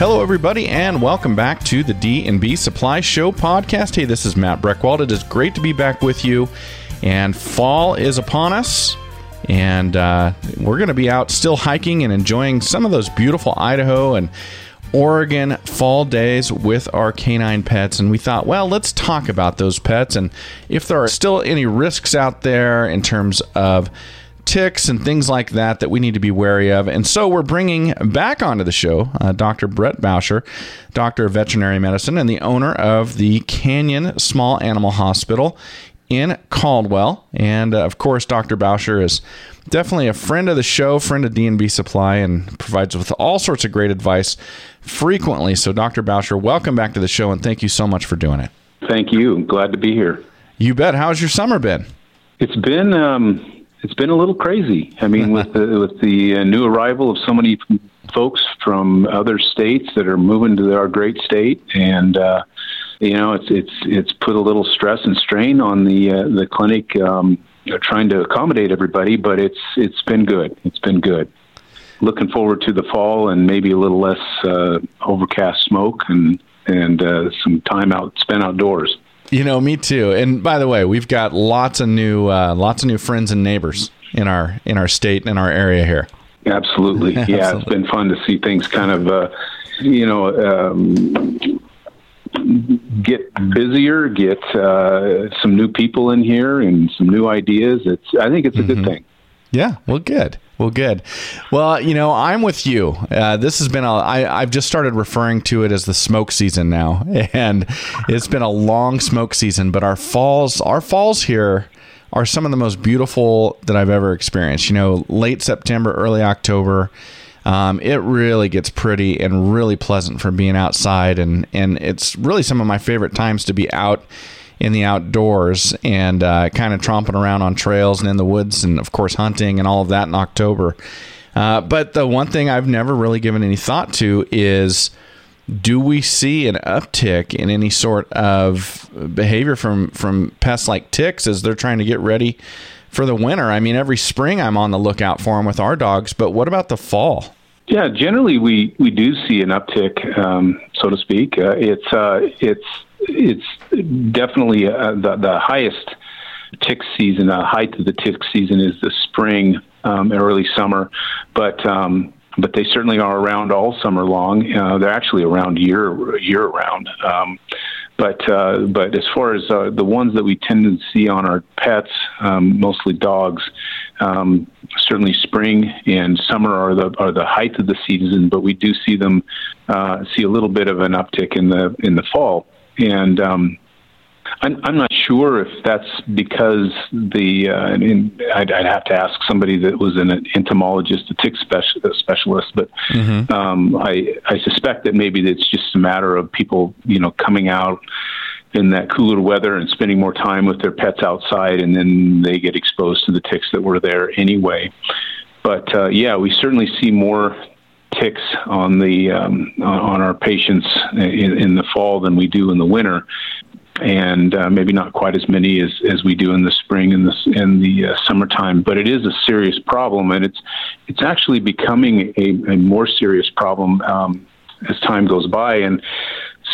Hello, everybody, and welcome back to the D and B Supply Show podcast. Hey, this is Matt Breckwald. It is great to be back with you. And fall is upon us, and uh, we're going to be out still hiking and enjoying some of those beautiful Idaho and Oregon fall days with our canine pets. And we thought, well, let's talk about those pets and if there are still any risks out there in terms of ticks and things like that that we need to be wary of. And so we're bringing back onto the show uh, Dr. Brett Bauscher, doctor of veterinary medicine and the owner of the Canyon Small Animal Hospital in Caldwell. And uh, of course, Dr. Bauscher is definitely a friend of the show, friend of D&B Supply, and provides with all sorts of great advice frequently. So, Dr. Bauscher, welcome back to the show, and thank you so much for doing it. Thank you. Glad to be here. You bet. How's your summer been? It's been um, it's been a little crazy. I mean, with the with the uh, new arrival of so many folks from other states that are moving to our great state, and uh, you know, it's it's it's put a little stress and strain on the uh, the clinic. Um, trying to accommodate everybody, but it's it's been good. It's been good. Looking forward to the fall and maybe a little less uh, overcast smoke and and uh, some time out spent outdoors. You know, me too. And by the way, we've got lots of new uh, lots of new friends and neighbors in our in our state and our area here. Absolutely, yeah. Absolutely. It's been fun to see things kind of, uh, you know, um, get busier, get uh, some new people in here and some new ideas. It's I think it's a mm-hmm. good thing. Yeah, well, good. Well, good. Well, you know, I'm with you. Uh, this has been a. I, I've just started referring to it as the smoke season now, and it's been a long smoke season. But our falls, our falls here are some of the most beautiful that I've ever experienced. You know, late September, early October um, it really gets pretty and really pleasant for being outside, and and it's really some of my favorite times to be out in the outdoors and uh, kind of tromping around on trails and in the woods, and of course hunting and all of that in October. Uh, but the one thing I've never really given any thought to is do we see an uptick in any sort of behavior from from pests like ticks as they're trying to get ready for the winter. I mean, every spring I'm on the lookout for them with our dogs, but what about the fall? Yeah, generally we, we do see an uptick, um, so to speak. Uh, it's uh, it's it's definitely uh, the the highest tick season. The height of the tick season is the spring, um, early summer, but um, but they certainly are around all summer long. Uh, they're actually around year year round. Um, but uh, but as far as uh, the ones that we tend to see on our pets, um, mostly dogs, um, certainly spring and summer are the are the height of the season. But we do see them uh, see a little bit of an uptick in the in the fall. And um, I'm, I'm not sure if that's because the, uh, and I'd, I'd have to ask somebody that was an entomologist, a tick speci- specialist, but mm-hmm. um, I, I suspect that maybe it's just a matter of people, you know, coming out in that cooler weather and spending more time with their pets outside, and then they get exposed to the ticks that were there anyway. But uh, yeah, we certainly see more ticks on the um, on our patients in, in, the fall than we do in the winter and uh, maybe not quite as many as, as we do in the spring and the in the uh, summertime. But it is a serious problem, and it's it's actually becoming a, a more serious problem um, as time goes by. And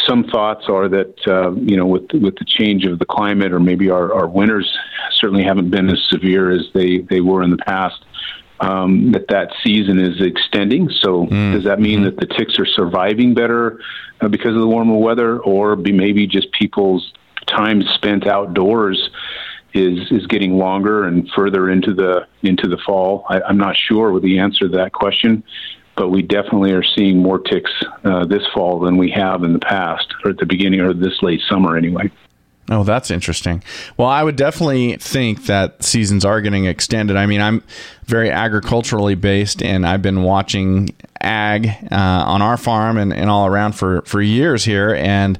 some thoughts are that uh, you know with with the change of the climate, or maybe our, our winters certainly haven't been as severe as they they were in the past. Um, that that season is extending. So mm. does that mean mm-hmm. that the ticks are surviving better uh, because of the warmer weather, or be maybe just people's time spent outdoors is is getting longer and further into the into the fall. I, am not sure with the answer to that question, but we definitely are seeing more ticks uh, this fall than we have in the past, or at the beginning or this late summer anyway. Oh, that's interesting. Well, I would definitely think that seasons are getting extended. I mean, I'm very agriculturally based, and I've been watching ag uh, on our farm and, and all around for, for years here. And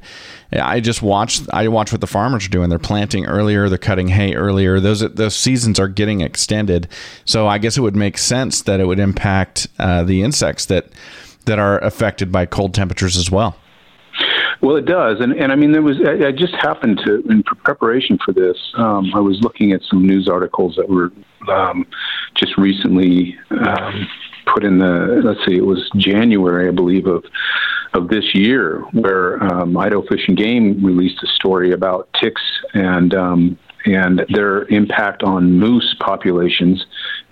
I just watch I watch what the farmers are doing. They're planting earlier, they're cutting hay earlier. Those those seasons are getting extended. So I guess it would make sense that it would impact uh, the insects that that are affected by cold temperatures as well. Well, it does, and and I mean, there was I, I just happened to in preparation for this. Um, I was looking at some news articles that were um, just recently um, put in the let's see, it was January, I believe, of of this year, where um, Idaho Fish and Game released a story about ticks and um, and their impact on moose populations.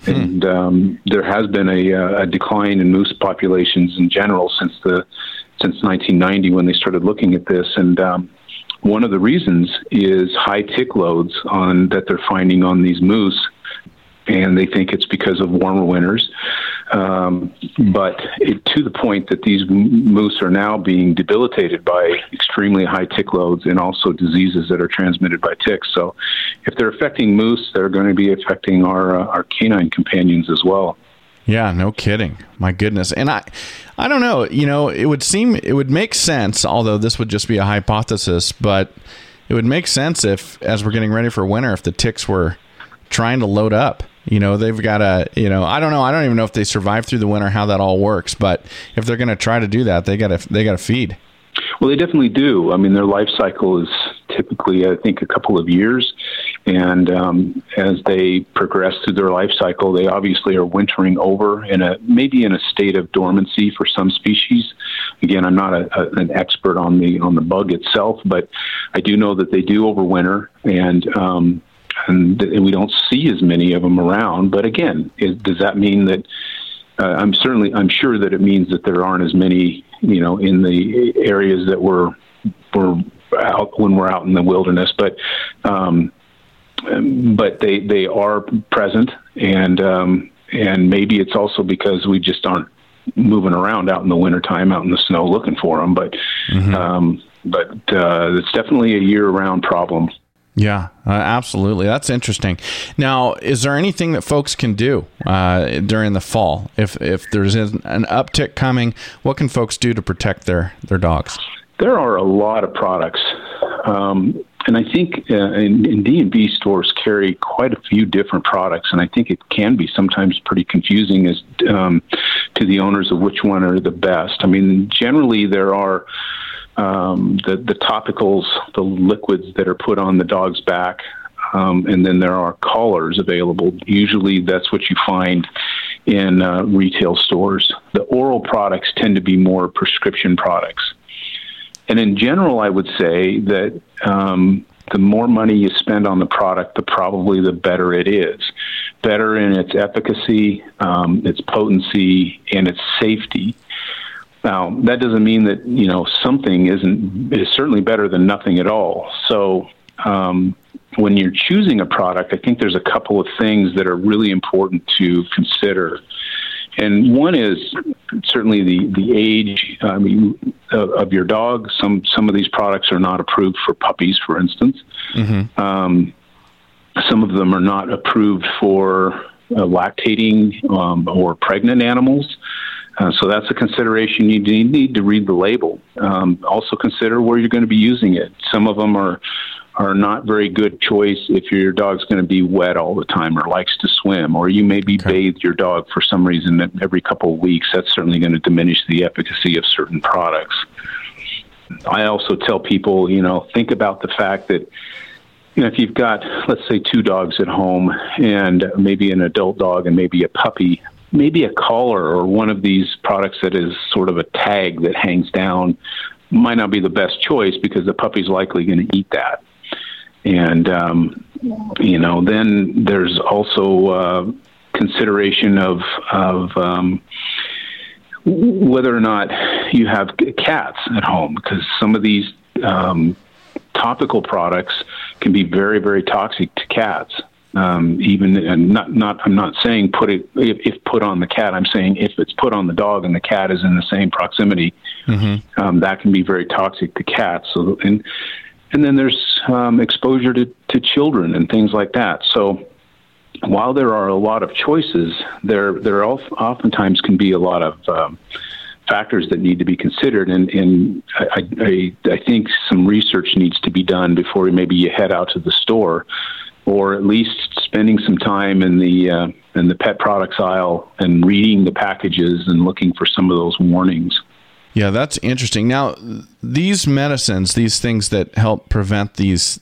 Hmm. And um, there has been a, uh, a, decline in moose populations in general since the since 1990 when they started looking at this. And um, one of the reasons is high tick loads on that they're finding on these moose and they think it's because of warmer winters. Um, but it, to the point that these moose are now being debilitated by extremely high tick loads and also diseases that are transmitted by ticks. So, if they're affecting moose, they're going to be affecting our uh, our canine companions as well. Yeah, no kidding. My goodness. And I I don't know, you know, it would seem it would make sense, although this would just be a hypothesis, but it would make sense if as we're getting ready for winter if the ticks were trying to load up you know, they've got a, you know, I don't know. I don't even know if they survive through the winter, how that all works. But if they're going to try to do that, they got to, they got to feed. Well, they definitely do. I mean, their life cycle is typically, I think, a couple of years. And um, as they progress through their life cycle, they obviously are wintering over in a maybe in a state of dormancy for some species. Again, I'm not a, a, an expert on the on the bug itself, but I do know that they do overwinter, and um, and, and we don't see as many of them around. But again, does that mean that? Uh, I'm certainly I'm sure that it means that there aren't as many, you know, in the areas that we're we're out when we're out in the wilderness. But um, but they they are present, and um, and maybe it's also because we just aren't moving around out in the wintertime, out in the snow looking for them. But mm-hmm. um, but uh, it's definitely a year round problem. Yeah, uh, absolutely. That's interesting. Now, is there anything that folks can do uh, during the fall if if there's an uptick coming? What can folks do to protect their their dogs? There are a lot of products, um, and I think uh, in D and B stores carry quite a few different products, and I think it can be sometimes pretty confusing as um, to the owners of which one are the best. I mean, generally there are um, the the topicals, the liquids that are put on the dog's back, um, and then there are collars available. Usually, that's what you find in uh, retail stores. The oral products tend to be more prescription products, and in general, I would say that. Um, the more money you spend on the product, the probably the better it is. Better in its efficacy, um, its potency, and its safety. Now, that doesn't mean that you know something isn't is certainly better than nothing at all. So, um, when you're choosing a product, I think there's a couple of things that are really important to consider. And one is certainly the the age. I mean, of, of your dog. Some some of these products are not approved for puppies, for instance. Mm-hmm. Um, some of them are not approved for uh, lactating um, or pregnant animals. Uh, so that's a consideration you need, need to read the label. Um, also consider where you're going to be using it. Some of them are are not very good choice if your dog's going to be wet all the time or likes to swim, or you maybe okay. bathe your dog for some reason every couple of weeks. That's certainly going to diminish the efficacy of certain products. I also tell people, you know, think about the fact that you know, if you've got, let's say, two dogs at home and maybe an adult dog and maybe a puppy, maybe a collar or one of these products that is sort of a tag that hangs down might not be the best choice because the puppy's likely going to eat that. And, um, you know, then there's also uh, consideration of, of um, whether or not you have cats at home because some of these um, topical products can be very, very toxic to cats. Um, even and not not I'm not saying put it if, if, put on the cat. I'm saying if it's put on the dog and the cat is in the same proximity, mm-hmm. um, that can be very toxic to cats. So and and then there's um, exposure to, to children and things like that. So while there are a lot of choices, there there oftentimes can be a lot of um, factors that need to be considered, and, and I, I, I think some research needs to be done before maybe you head out to the store or at least spending some time in the uh, in the pet products aisle and reading the packages and looking for some of those warnings. Yeah, that's interesting. Now, these medicines, these things that help prevent these,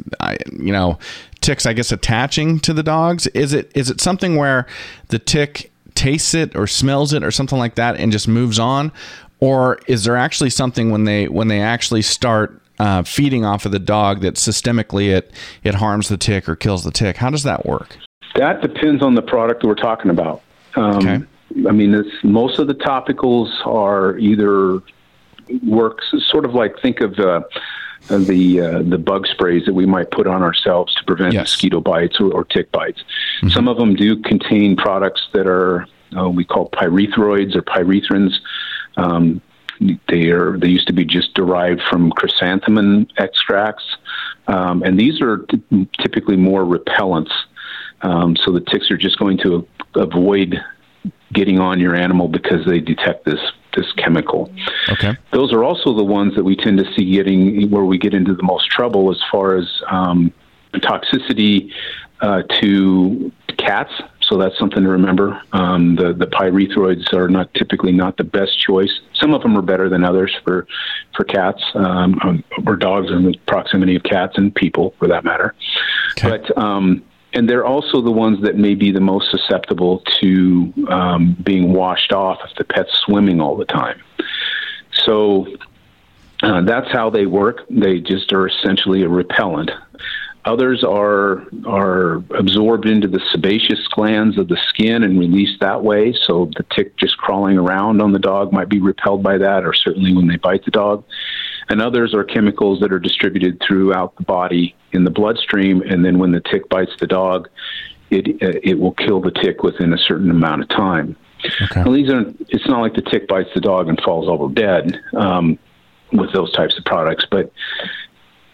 you know, ticks, I guess, attaching to the dogs, is it is it something where the tick tastes it or smells it or something like that and just moves on, or is there actually something when they when they actually start uh, feeding off of the dog that systemically it it harms the tick or kills the tick? How does that work? That depends on the product that we're talking about. Um, okay. I mean, most of the topicals are either works sort of like think of uh, the uh, the bug sprays that we might put on ourselves to prevent yes. mosquito bites or, or tick bites. Mm-hmm. Some of them do contain products that are uh, we call pyrethroids or pyrethrins. Um, they are they used to be just derived from chrysanthemum extracts, um, and these are t- typically more repellents. Um, so the ticks are just going to avoid getting on your animal because they detect this this chemical. Okay. Those are also the ones that we tend to see getting where we get into the most trouble as far as um, toxicity uh, to cats. So that's something to remember. Um, the the pyrethroids are not typically not the best choice. Some of them are better than others for for cats um, or dogs in the proximity of cats and people, for that matter. Okay. But um, and they're also the ones that may be the most susceptible to um, being washed off if the pet's swimming all the time. So uh, that's how they work. They just are essentially a repellent. Others are are absorbed into the sebaceous glands of the skin and released that way. So the tick just crawling around on the dog might be repelled by that, or certainly when they bite the dog. And others are chemicals that are distributed throughout the body in the bloodstream, and then when the tick bites the dog, it uh, it will kill the tick within a certain amount of time. Okay. Now, these are it's not like the tick bites the dog and falls over dead um, with those types of products, but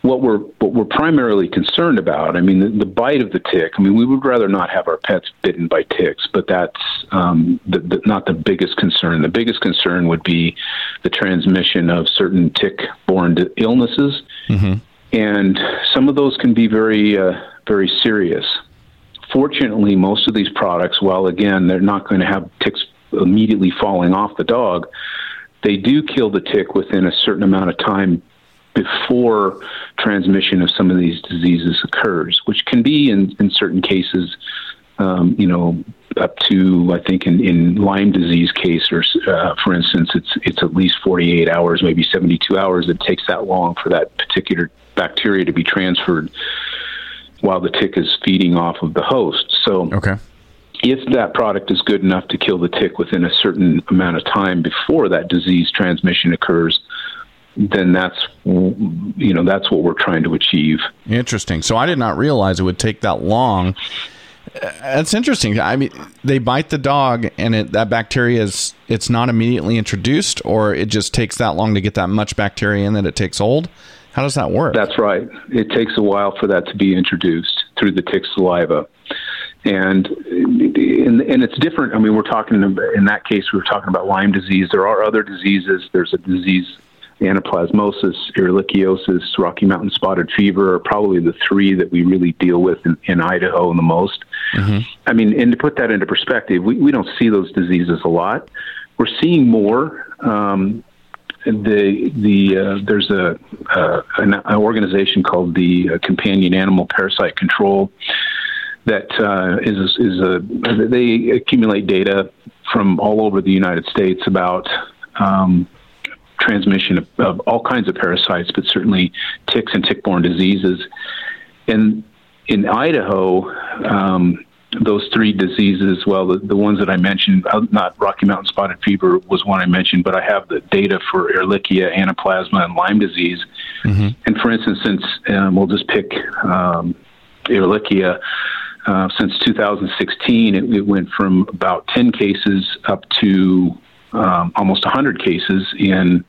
what we're what we're primarily concerned about. I mean, the, the, bite of the tick. I mean, we would rather not have our pets bitten by ticks, but that's um, the, the, not the biggest concern. The biggest concern would be the transmission of certain tick-borne illnesses, mm-hmm. and some of those can be very uh, very serious. Fortunately, most of these products, while again they're not going to have ticks immediately falling off the dog, they do kill the tick within a certain amount of time before transmission of some of these diseases occurs, which can be in, in certain cases, um, you know, up to I think in, in Lyme disease case, or uh, for instance, it's it's at least 48 hours, maybe 72 hours. It takes that long for that particular bacteria to be transferred while the tick is feeding off of the host. So, okay. If that product is good enough to kill the tick within a certain amount of time before that disease transmission occurs, then that's you know that's what we're trying to achieve. Interesting. So I did not realize it would take that long. That's interesting. I mean, they bite the dog, and it, that bacteria is it's not immediately introduced, or it just takes that long to get that much bacteria in that it takes hold. How does that work? That's right. It takes a while for that to be introduced through the tick saliva, and and, and it's different. I mean, we're talking in that case, we were talking about Lyme disease. There are other diseases. There's a disease anaplasmosis, ehrlichiosis, Rocky Mountain spotted fever are probably the three that we really deal with in, in Idaho the most. Mm-hmm. I mean, and to put that into perspective, we, we don't see those diseases a lot. We're seeing more. Um, the the uh, there's a uh, an, an, organization called the uh, Companion Animal Parasite Control that uh, is is a they accumulate data from all over the United States about um, transmission of, of, all kinds of parasites, but certainly ticks and tick-borne diseases. And in Idaho, um, those three diseases, well, the, the ones that I mentioned, uh, not Rocky Mountain spotted fever was one I mentioned, but I have the data for Ehrlichia, Anaplasma, and Lyme disease. Mm-hmm. And for instance, since um, we'll just pick um, Ehrlichia, uh, since 2016, it, it, went from about 10 cases up to um, almost 100 cases in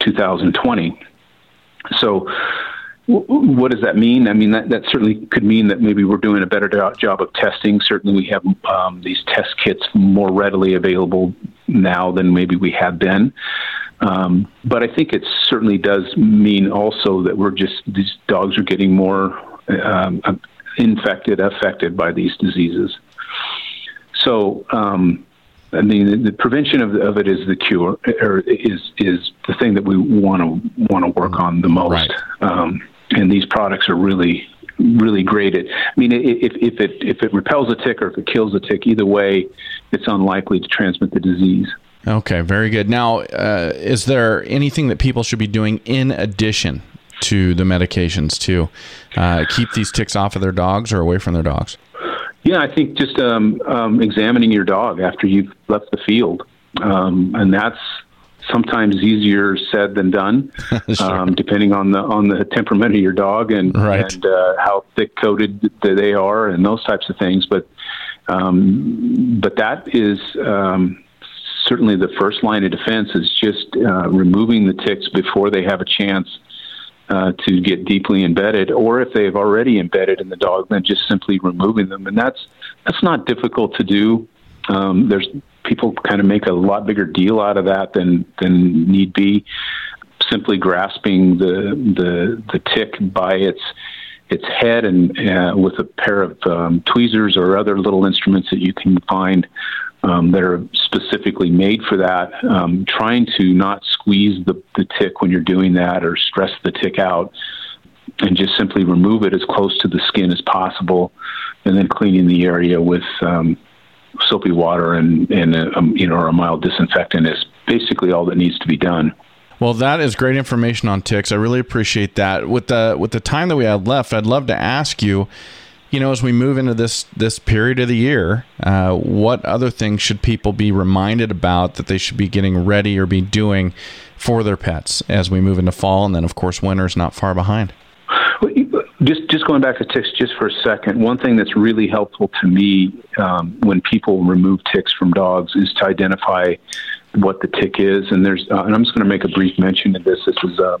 2020. So, what does that mean? I mean, that, that certainly could mean that maybe we're doing a better job of testing. Certainly, we have um, these test kits more readily available now than maybe we have been. Um, but I think it certainly does mean also that we're just, these dogs are getting more um, infected, affected by these diseases. So, um, I mean, the, the prevention of, of it is the cure, or is is the thing that we want to want to work on the most. Right. Um, and these products are really really great at. I mean, if if it if it repels a tick or if it kills a tick, either way, it's unlikely to transmit the disease. Okay, very good. Now, uh, is there anything that people should be doing in addition to the medications to uh, keep these ticks off of their dogs or away from their dogs? Yeah, I think just um, um, examining your dog after you've left the field, um, and that's sometimes easier said than done, sure. Um, depending on the on the temperament of your dog and right. and uh, how thick coated they are and those types of things. But um, but that is um, certainly the first line of defense is just uh, removing the ticks before they have a chance uh, to get deeply embedded, or if they've already embedded in the dog, then just simply removing them. And that's that's not difficult to do. Um, there's people kind of make a lot bigger deal out of that than than need be. Simply grasping the the the tick by its its head and uh, with a pair of um, tweezers or other little instruments that you can find um, that are specifically made for that. Um, trying to not squeeze the, the tick when you're doing that or stress the tick out, and just simply remove it as close to the skin as possible, and then cleaning the area with um, soapy water and, and a, um, you know or a mild disinfectant is basically all that needs to be done. Well, that is great information on ticks. I really appreciate that. With the with the time that we have left, I'd love to ask you you know, as we move into this this period of the year, uh, what other things should people be reminded about that they should be getting ready or be doing for their pets as we move into fall, and then of course winter is not far behind. Just just going back to ticks just for a second, one thing that's really helpful to me um, when people remove ticks from dogs is to identify what the tick is. And there's, uh, and I'm just going to make a brief mention of this. This is uh,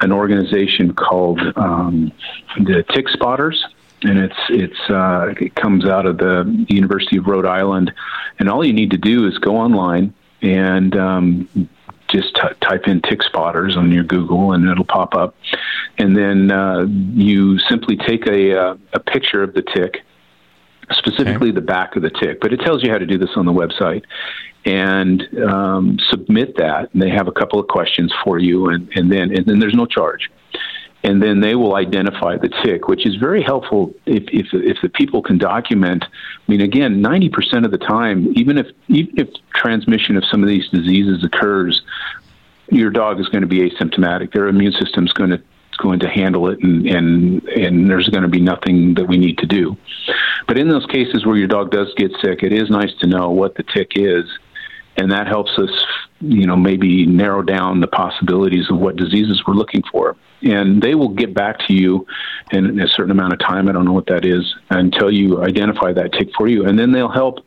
an organization called um, the Tick Spotters and it's it's uh, it comes out of the University of Rhode Island, and all you need to do is go online and um, just t- type in tick spotters on your Google, and it'll pop up, and then uh, you simply take a uh, a picture of the tick, specifically okay. the back of the tick, but it tells you how to do this on the website. And um, submit that. And they have a couple of questions for you, and, and then and then there's no charge and then they will identify the tick, which is very helpful if, if, if the people can document. I mean, again, 90% of the time, even if, even if transmission of some of these diseases occurs, your dog is going to be asymptomatic. Their immune system is going to going to handle it, and, and and there's going to be nothing that we need to do. But in those cases where your dog does get sick, it is nice to know what the tick is, and that helps us, you know, maybe narrow down the possibilities of what diseases we're looking for and they will get back to you in a certain amount of time. I don't know what that is until you identify that tick for you, and then they'll help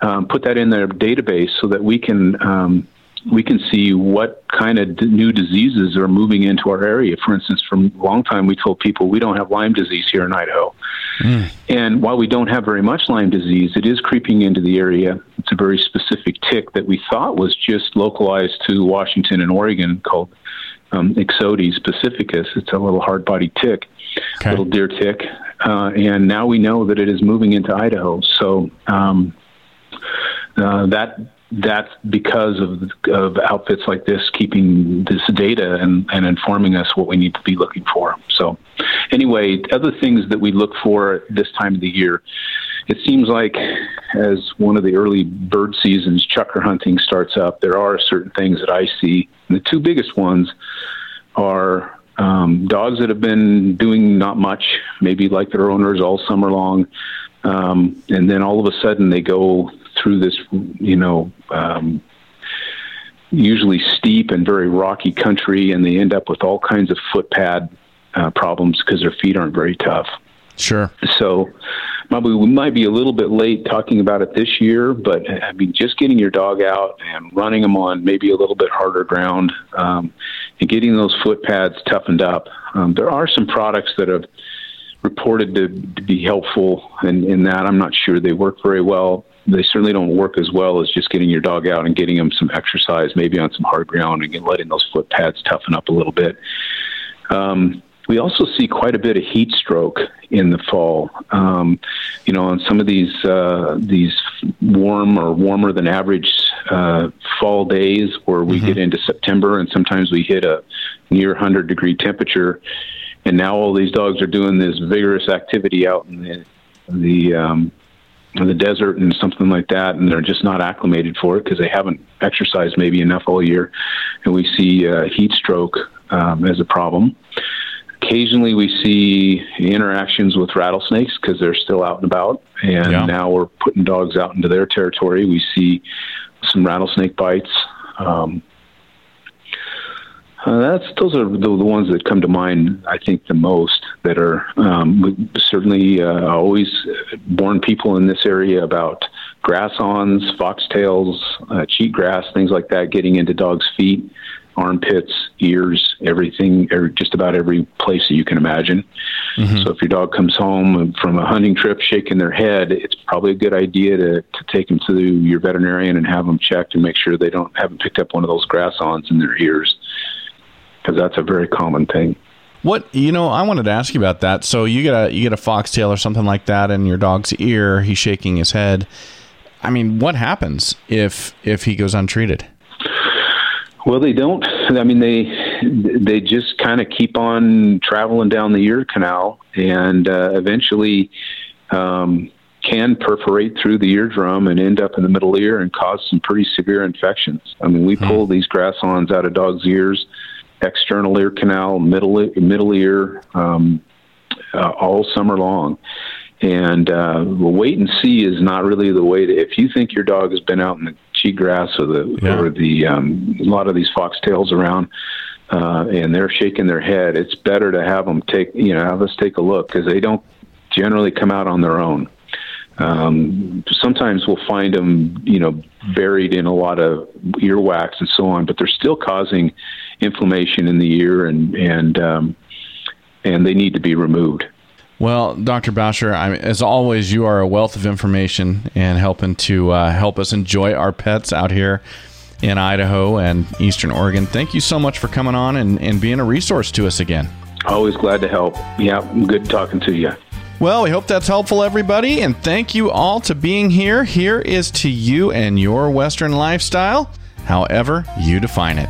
um, put that in their database so that we can um, we can see what kind of d- new diseases are moving into our area. For instance, for a long time we told people we don't have Lyme disease here in Idaho, mm. and while we don't have very much Lyme disease, it is creeping into the area. It's a very specific tick that we thought was just localized to Washington and Oregon called um, Ixodes pacificus. It's a little hard bodied tick, okay. little deer tick. Uh, and now we know that it is moving into Idaho. So um, uh, that that's because of, of outfits like this keeping this data and, and informing us what we need to be looking for. So, anyway, other things that we look for this time of the year it seems like as one of the early bird seasons, chukar hunting starts up, there are certain things that I see. And the two biggest ones are um, dogs that have been doing not much, maybe like their owners all summer long, um, and then all of a sudden they go through this, you know, um, usually steep and very rocky country, and they end up with all kinds of foot pad uh, problems because their feet aren't very tough. Sure. So probably we might be a little bit late talking about it this year, but I mean, just getting your dog out and running them on maybe a little bit harder ground um, and getting those foot pads toughened up. Um, there are some products that have reported to, to be helpful in, in that. I'm not sure they work very well. They certainly don't work as well as just getting your dog out and getting them some exercise, maybe on some hard ground, and letting those foot pads toughen up a little bit. Um, we also see quite a bit of heat stroke in the fall. Um, you know, on some of these uh, these warm or warmer than average uh, fall days, where we mm-hmm. get into September and sometimes we hit a near 100 degree temperature, and now all these dogs are doing this vigorous activity out in the the um, the desert and something like that, and they're just not acclimated for it because they haven't exercised maybe enough all year, and we see uh, heat stroke um, as a problem. Occasionally, we see interactions with rattlesnakes because they're still out and about, and yeah. now we're putting dogs out into their territory. We see some rattlesnake bites. Um, uh, that's those are the, the, ones that come to mind. I think the most that are um, certainly uh, always warn people in this area about grass awns, foxtails, uh, cheatgrass, things like that, getting into dogs' feet, armpits, ears, everything, every, just about every place that you can imagine. Mm-hmm. So if your dog comes home from a hunting trip shaking their head, it's probably a good idea to, to take them to your veterinarian and have them checked and make sure they don't haven't picked up one of those grass awns in their ears because that's a very common thing. What you know, I wanted to ask you about that. So you get a you get a foxtail or something like that in your dog's ear. He's shaking his head. I mean, what happens if if he goes untreated? Well, they don't. I mean, they they just kind of keep on traveling down the ear canal, and uh, eventually um, can perforate through the eardrum and end up in the middle ear and cause some pretty severe infections. I mean, we hmm. pull these grass awns out of dogs' ears external ear canal, middle middle ear, um, uh, all summer long. And uh, wait and see is not really the way to. If you think your dog has been out in the cheatgrass or the yeah. or the um, a lot of these foxtails around, uh, and they're shaking their head, it's better to have them take you know have us take a look because they don't generally come out on their own. Um, sometimes we'll find them, you know, buried in a lot of earwax and so on, but they're still causing inflammation in the ear, and and um, and they need to be removed. Well, Dr. Bauscher, I as always, you are a wealth of information and helping to uh, help us enjoy our pets out here in Idaho and Eastern Oregon. Thank you so much for coming on and, and being a resource to us again. Always glad to help. Yeah, good talking to you. Well, we hope that's helpful, everybody, and thank you all to being here. Here is to you and your Western lifestyle, however you define it.